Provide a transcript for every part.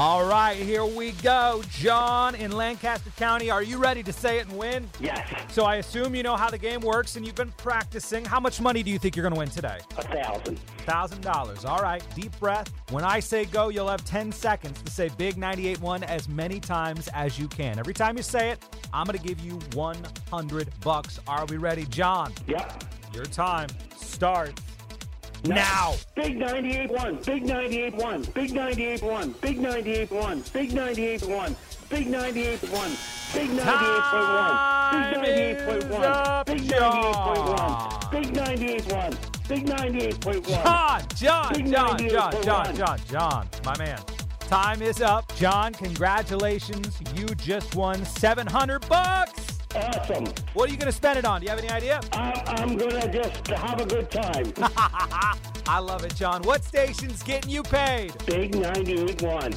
All right, here we go. John in Lancaster County, are you ready to say it and win? Yes. So I assume you know how the game works and you've been practicing. How much money do you think you're going to win today? A thousand. Thousand dollars. All right, deep breath. When I say go, you'll have 10 seconds to say Big 98.1 as many times as you can. Every time you say it, I'm going to give you 100 bucks. Are we ready, John? Yep. Your time starts now. Big 98 1. Big 98 1. Big 98 1. Big 98 1. Big 98 1. Big 98 1. Big 98.1. Big 98.1. Big 98.1. Big 98.1. Big 98.1. John, John, Big John, John, 98.1. John, John, John, my man. Time is up. John, congratulations. You just won 700 bucks. Awesome. What are you going to spend it on? Do you have any idea? I'm, I'm going to just have a good time. I love it, John. What station's getting you paid? Big 98 1.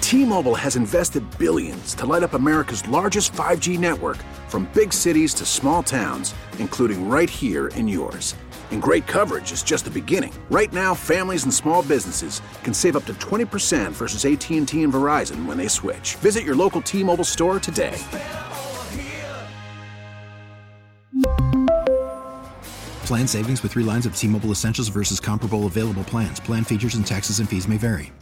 T-Mobile has invested billions to light up America's largest 5G network from big cities to small towns, including right here in yours. And great coverage is just the beginning. Right now, families and small businesses can save up to 20% versus AT&T and Verizon when they switch. Visit your local T-Mobile store today. Plan savings with three lines of T Mobile Essentials versus comparable available plans. Plan features and taxes and fees may vary.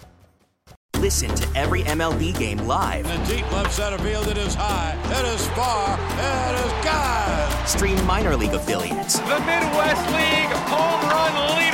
Listen to every MLB game live. In the deep left center field, it is high, it is far, it is God. Stream minor league affiliates. The Midwest League home run leader.